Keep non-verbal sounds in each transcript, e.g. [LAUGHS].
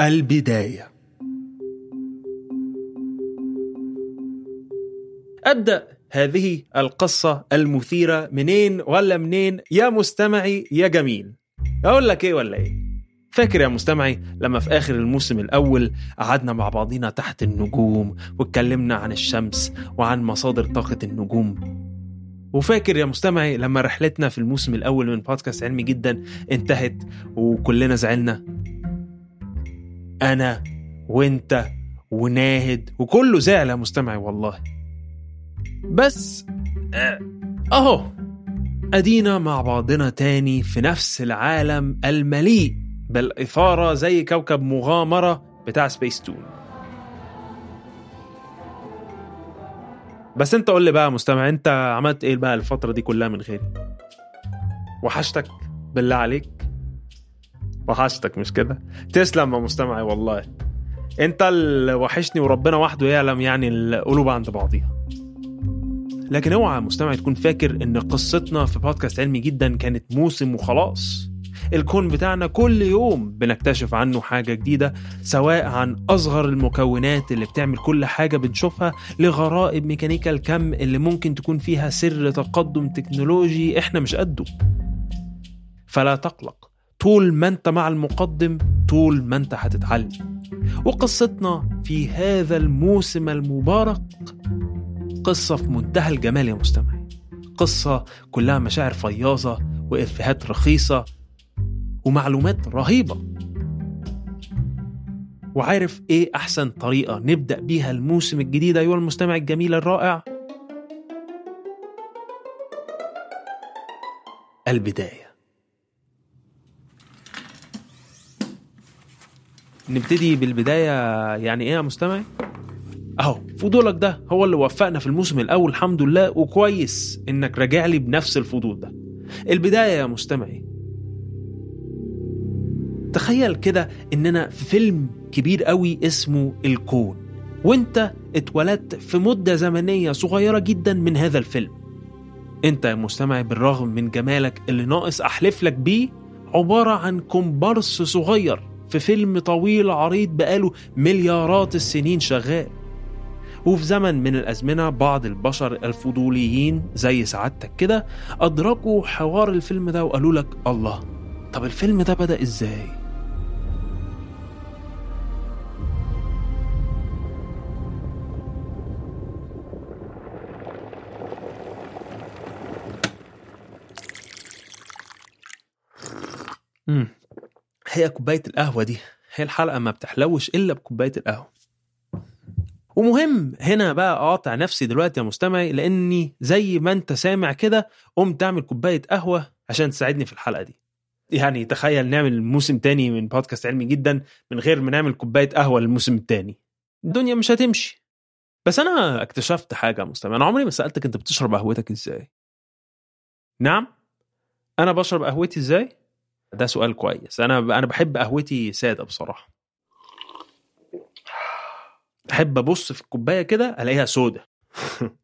البداية. أبدأ هذه القصة المثيرة منين ولا منين؟ يا مستمعي يا جميل. أقول لك إيه ولا إيه؟ فاكر يا مستمعي لما في آخر الموسم الأول قعدنا مع بعضينا تحت النجوم واتكلمنا عن الشمس وعن مصادر طاقة النجوم؟ وفاكر يا مستمعي لما رحلتنا في الموسم الأول من بودكاست علمي جدا انتهت وكلنا زعلنا؟ أنا وأنت وناهد وكله زعل يا مستمعي والله. بس آه، أهو أدينا مع بعضنا تاني في نفس العالم المليء بالإثارة زي كوكب مغامرة بتاع سبيس تون بس أنت قول لي بقى مستمع أنت عملت إيه بقى الفترة دي كلها من غيري؟ وحشتك بالله عليك. وحشتك مش كده؟ تسلم يا مستمعي والله. انت اللي وحشني وربنا وحده يعلم يعني القلوب عند بعضيها. لكن اوعى يا مستمع تكون فاكر إن قصتنا في بودكاست علمي جدا كانت موسم وخلاص. الكون بتاعنا كل يوم بنكتشف عنه حاجة جديدة سواء عن أصغر المكونات اللي بتعمل كل حاجة بنشوفها لغرائب ميكانيكا الكم اللي ممكن تكون فيها سر تقدم تكنولوجي إحنا مش قده. فلا تقلق. طول ما انت مع المقدم طول ما انت هتتعلم. وقصتنا في هذا الموسم المبارك قصة في منتهى الجمال يا مستمعي. قصة كلها مشاعر فياضة وإفيهات رخيصة ومعلومات رهيبة. وعارف إيه أحسن طريقة نبدأ بيها الموسم الجديد أيها المستمع الجميل الرائع؟ البداية. نبتدي بالبداية يعني إيه يا مستمعي؟ أهو فضولك ده هو اللي وفقنا في الموسم الأول الحمد لله وكويس إنك راجع لي بنفس الفضول ده. البداية يا مستمعي. تخيل كده إننا في فيلم كبير قوي اسمه الكون وإنت اتولدت في مدة زمنية صغيرة جدا من هذا الفيلم. إنت يا مستمعي بالرغم من جمالك اللي ناقص احلف لك بيه عبارة عن كومبارس صغير في فيلم طويل عريض بقاله مليارات السنين شغال وفي زمن من الأزمنة بعض البشر الفضوليين زي سعادتك كده أدركوا حوار الفيلم ده وقالوا لك الله طب الفيلم ده بدأ إزاي؟ مم. هي كوباية القهوة دي. هي الحلقة ما بتحلوش إلا بكوباية القهوة. ومهم هنا بقى أقاطع نفسي دلوقتي يا مستمعي لأني زي ما أنت سامع كده قمت تعمل كوباية قهوة عشان تساعدني في الحلقة دي. يعني تخيل نعمل موسم تاني من بودكاست علمي جدا من غير ما نعمل كوباية قهوة للموسم التاني. الدنيا مش هتمشي. بس أنا اكتشفت حاجة يا مستمع أنا عمري ما سألتك أنت بتشرب قهوتك إزاي. نعم؟ أنا بشرب قهوتي إزاي؟ ده سؤال كويس. أنا أنا بحب قهوتي سادة بصراحة. أحب أبص في الكوباية كده ألاقيها سودة. [LAUGHS]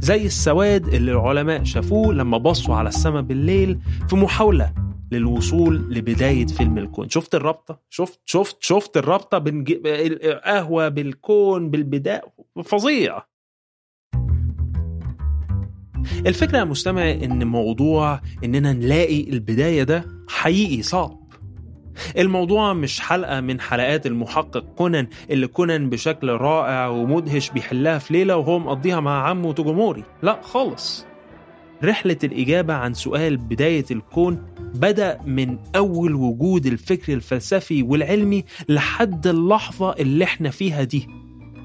زي السواد اللي العلماء شافوه لما بصوا على السماء بالليل في محاولة للوصول لبداية فيلم الكون. شفت الرابطة؟ شفت شفت شفت الرابطة بين القهوة بالكون بالبداية. فظيع. الفكرة يا مستمع إن موضوع إننا نلاقي البداية ده حقيقي صعب. الموضوع مش حلقة من حلقات المحقق كونان اللي كونان بشكل رائع ومدهش بيحلها في ليلة وهو مقضيها مع عمه توجوموري. لا خالص. رحلة الإجابة عن سؤال بداية الكون بدأ من أول وجود الفكر الفلسفي والعلمي لحد اللحظة اللي إحنا فيها دي.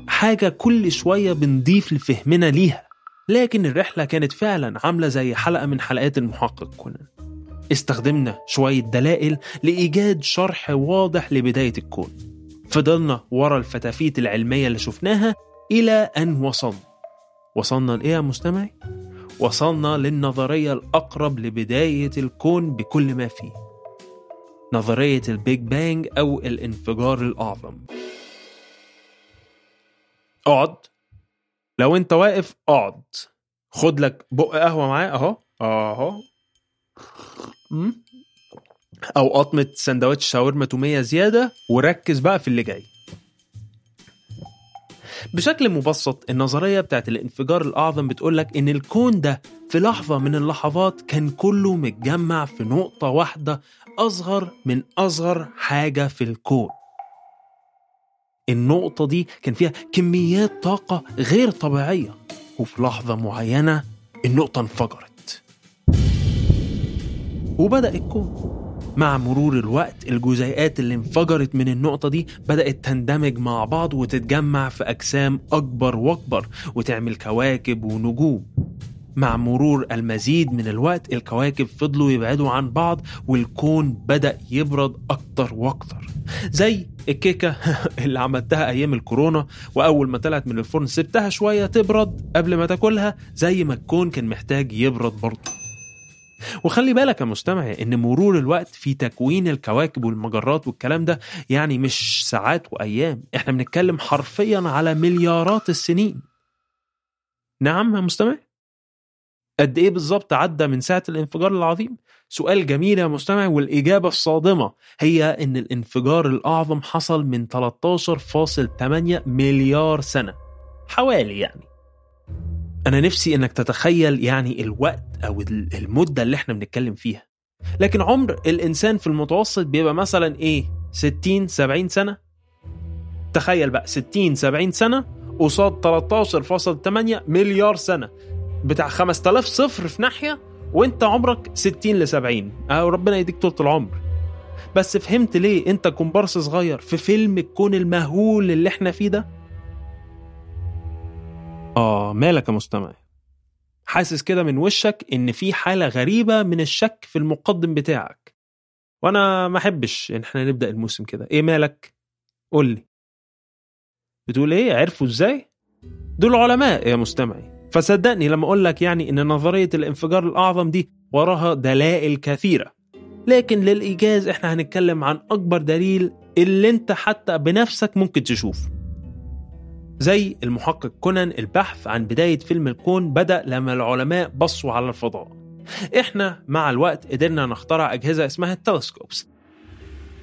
حاجة كل شوية بنضيف لفهمنا ليها. لكن الرحلة كانت فعلا عاملة زي حلقة من حلقات المحقق كونان. استخدمنا شوية دلائل لإيجاد شرح واضح لبداية الكون. فضلنا ورا الفتافيت العلمية اللي شفناها إلى أن وصلنا. وصلنا لإيه يا مستمعي؟ وصلنا للنظرية الأقرب لبداية الكون بكل ما فيه. نظرية ال Big Bang أو الانفجار الأعظم. اقعد لو أنت واقف اقعد خد لك بق قهوة معاه أهو. أهو. أو قطمة سندوتش شاورما تومية زيادة وركز بقى في اللي جاي. بشكل مبسط النظرية بتاعت الانفجار الأعظم بتقولك إن الكون ده في لحظة من اللحظات كان كله متجمع في نقطة واحدة أصغر من أصغر حاجة في الكون. النقطة دي كان فيها كميات طاقة غير طبيعية وفي لحظة معينة النقطة انفجرت. وبدأ الكون. مع مرور الوقت الجزيئات اللي انفجرت من النقطة دي بدأت تندمج مع بعض وتتجمع في أجسام أكبر وأكبر وتعمل كواكب ونجوم. مع مرور المزيد من الوقت الكواكب فضلوا يبعدوا عن بعض والكون بدأ يبرد أكتر وأكتر. زي الكيكة [LAUGHS] اللي عملتها أيام الكورونا وأول ما طلعت من الفرن سبتها شوية تبرد قبل ما تاكلها زي ما الكون كان محتاج يبرد برضه. وخلي بالك يا مستمع إن مرور الوقت في تكوين الكواكب والمجرات والكلام ده يعني مش ساعات وأيام إحنا بنتكلم حرفيا على مليارات السنين. نعم يا مستمع؟ قد إيه بالظبط عدى من ساعة الانفجار العظيم؟ سؤال جميل يا مستمع والإجابة الصادمة هي إن الانفجار الأعظم حصل من 13.8 مليار سنة. حوالي يعني. أنا نفسي إنك تتخيل يعني الوقت أو المدة اللي إحنا بنتكلم فيها. لكن عمر الإنسان في المتوسط بيبقى مثلا إيه؟ 60 70 سنة؟ تخيل بقى 60 70 سنة قصاد 13.8 مليار سنة بتاع 5000 صفر في ناحية وأنت عمرك 60 ل 70 أو ربنا يديك طول العمر. بس فهمت ليه أنت كومبارس صغير في فيلم الكون المهول اللي إحنا فيه ده؟ آه مالك يا مستمع حاسس كده من وشك إن في حالة غريبة من الشك في المقدم بتاعك. وأنا ما أحبش إن إحنا نبدأ الموسم كده. إيه مالك؟ قول لي. بتقول إيه؟ عرفوا إزاي؟ دول علماء يا مستمعي. فصدقني لما أقول لك يعني إن نظرية الانفجار الأعظم دي وراها دلائل كثيرة. لكن للإيجاز إحنا هنتكلم عن أكبر دليل اللي أنت حتى بنفسك ممكن تشوفه. زي المحقق كونان البحث عن بداية فيلم الكون بدأ لما العلماء بصوا على الفضاء. إحنا مع الوقت قدرنا نخترع أجهزة اسمها التلسكوبس.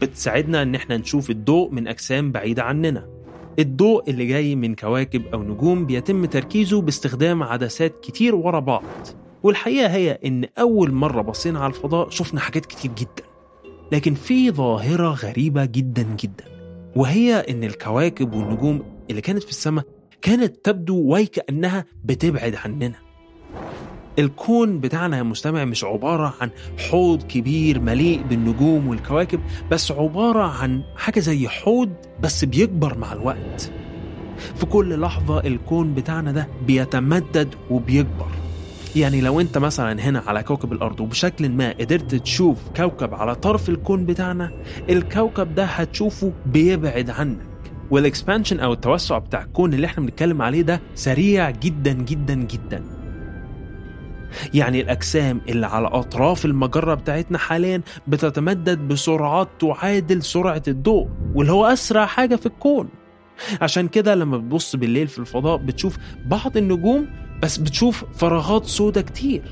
بتساعدنا إن إحنا نشوف الضوء من أجسام بعيدة عننا. الضوء اللي جاي من كواكب أو نجوم بيتم تركيزه باستخدام عدسات كتير ورا بعض. والحقيقة هي إن أول مرة بصينا على الفضاء شفنا حاجات كتير جدا. لكن في ظاهرة غريبة جدا جدا وهي إن الكواكب والنجوم اللي كانت في السماء كانت تبدو وكأنها بتبعد عننا. الكون بتاعنا يا مستمع مش عبارة عن حوض كبير مليء بالنجوم والكواكب بس عبارة عن حاجة زي حوض بس بيكبر مع الوقت. في كل لحظة الكون بتاعنا ده بيتمدد وبيكبر. يعني لو انت مثلا هنا على كوكب الأرض وبشكل ما قدرت تشوف كوكب على طرف الكون بتاعنا الكوكب ده هتشوفه بيبعد عنك. والاكسبانشن أو التوسع بتاع الكون اللي إحنا بنتكلم عليه ده سريع جدا جدا جدا. يعني الأجسام اللي على أطراف المجرة بتاعتنا حاليا بتتمدد بسرعات تعادل سرعة الضوء واللي هو أسرع حاجة في الكون. عشان كده لما بتبص بالليل في الفضاء بتشوف بعض النجوم بس بتشوف فراغات سودة كتير.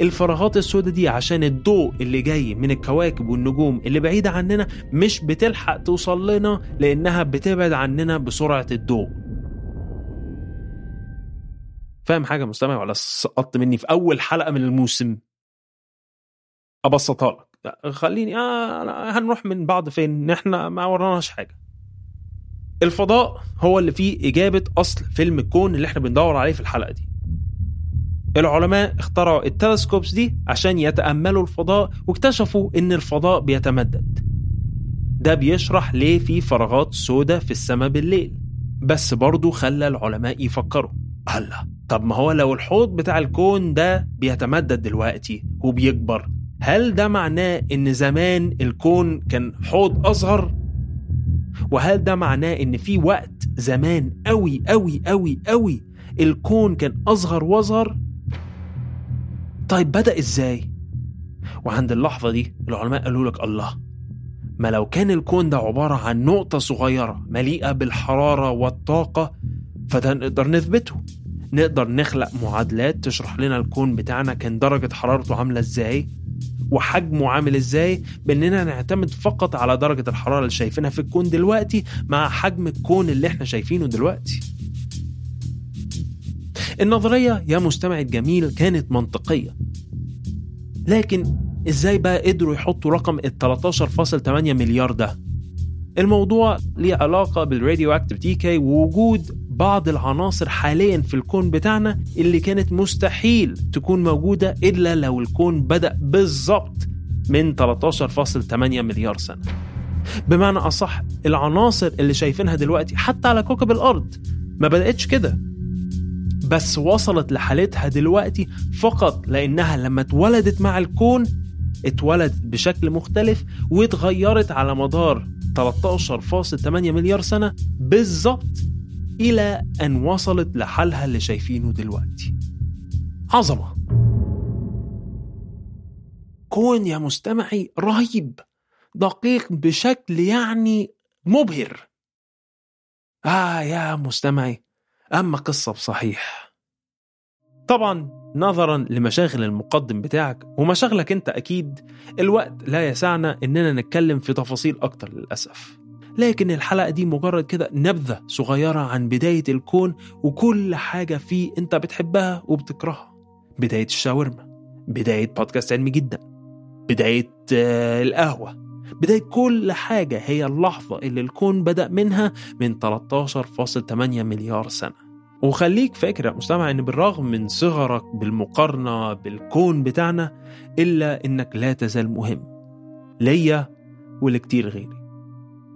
الفراغات السوداء دي عشان الضوء اللي جاي من الكواكب والنجوم اللي بعيدة عننا مش بتلحق توصل لنا لأنها بتبعد عننا بسرعة الضوء. فاهم حاجة مستمع ولا سقطت مني في أول حلقة من الموسم؟ أبسطها لك. خليني آه هنروح من بعض فين؟ إحنا ما وراناش حاجة. الفضاء هو اللي فيه إجابة أصل فيلم الكون اللي إحنا بندور عليه في الحلقة دي. العلماء اخترعوا التلسكوبس دي عشان يتأملوا الفضاء واكتشفوا إن الفضاء بيتمدد. ده بيشرح ليه في فراغات سوداء في السماء بالليل. بس برضه خلى العلماء يفكروا. الله طب ما هو لو الحوض بتاع الكون ده بيتمدد دلوقتي وبيكبر هل ده معناه إن زمان الكون كان حوض أصغر؟ وهل ده معناه إن في وقت زمان قوي قوي قوي قوي الكون كان أصغر وأصغر؟ طيب بدأ إزاي؟ وعند اللحظة دي العلماء قالوا لك الله ما لو كان الكون ده عبارة عن نقطة صغيرة مليئة بالحرارة والطاقة فده نقدر نثبته. نقدر نخلق معادلات تشرح لنا الكون بتاعنا كان درجة حرارته عاملة إزاي وحجمه عامل إزاي بإننا نعتمد فقط على درجة الحرارة اللي شايفينها في الكون دلوقتي مع حجم الكون اللي إحنا شايفينه دلوقتي. النظرية يا مستمع الجميل كانت منطقية. لكن إزاي بقى قدروا يحطوا رقم ال 13.8 مليار ده؟ الموضوع ليه علاقة بالراديو اكتيف ديكي ووجود بعض العناصر حاليا في الكون بتاعنا اللي كانت مستحيل تكون موجودة إلا لو الكون بدأ بالظبط من 13.8 مليار سنة. بمعنى أصح العناصر اللي شايفينها دلوقتي حتى على كوكب الأرض ما بدأتش كده. بس وصلت لحالتها دلوقتي فقط لأنها لما اتولدت مع الكون اتولدت بشكل مختلف واتغيرت على مدار 13.8 مليار سنة بالظبط إلى أن وصلت لحالها اللي شايفينه دلوقتي. عظمة. كون يا مستمعي رهيب دقيق بشكل يعني مبهر. آه يا مستمعي أما قصة بصحيح. طبعا نظرا لمشاغل المقدم بتاعك ومشاغلك أنت أكيد الوقت لا يسعنا إننا نتكلم في تفاصيل أكتر للأسف. لكن الحلقة دي مجرد كده نبذة صغيرة عن بداية الكون وكل حاجة فيه أنت بتحبها وبتكرهها. بداية الشاورما بداية بودكاست علمي جدا بداية آه القهوة بداية كل حاجة هي اللحظة اللي الكون بدأ منها من 13.8 مليار سنة. وخليك فاكر يا مستمع إن بالرغم من صغرك بالمقارنة بالكون بتاعنا إلا إنك لا تزال مهم. ليا ولكتير غيري.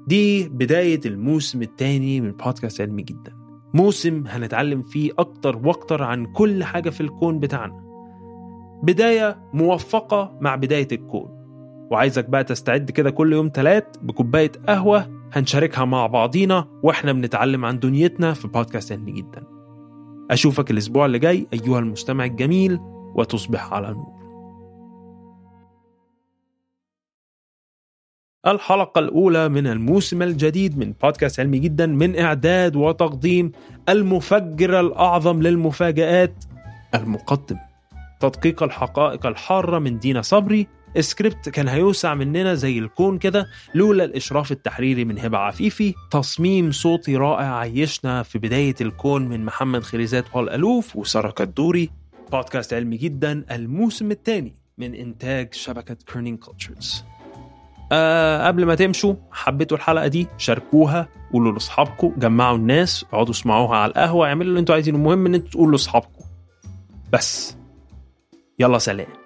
دي بداية الموسم الثاني من بودكاست علمي جدا. موسم هنتعلم فيه أكتر وأكتر عن كل حاجة في الكون بتاعنا. بداية موفقة مع بداية الكون. وعايزك بقى تستعد كده كل يوم تلات بكوباية قهوة هنشاركها مع بعضينا وإحنا بنتعلم عن دنيتنا في بودكاست علمي جدا. أشوفك الأسبوع اللي جاي أيها المستمع الجميل وتصبح على نور. الحلقة الأولى من الموسم الجديد من بودكاست علمي جدا من إعداد وتقديم المفجر الأعظم للمفاجآت المقدم. تدقيق الحقائق الحارة من دينا صبري سكريبت كان هيوسع مننا زي الكون كده لولا الإشراف التحريري من هبة عفيفي تصميم صوتي رائع عيشنا في بداية الكون من محمد خريزات والألوف وسارة كدوري بودكاست علمي جدا الموسم الثاني من إنتاج شبكة Kerning Cultures أه قبل ما تمشوا حبيتوا الحلقة دي؟ شاركوها قولوا لأصحابكم جمعوا الناس اقعدوا اسمعوها على القهوة اعملوا اللي أنتوا عايزينه المهم إن أنتوا تقولوا لأصحابكم. بس يلا سلام.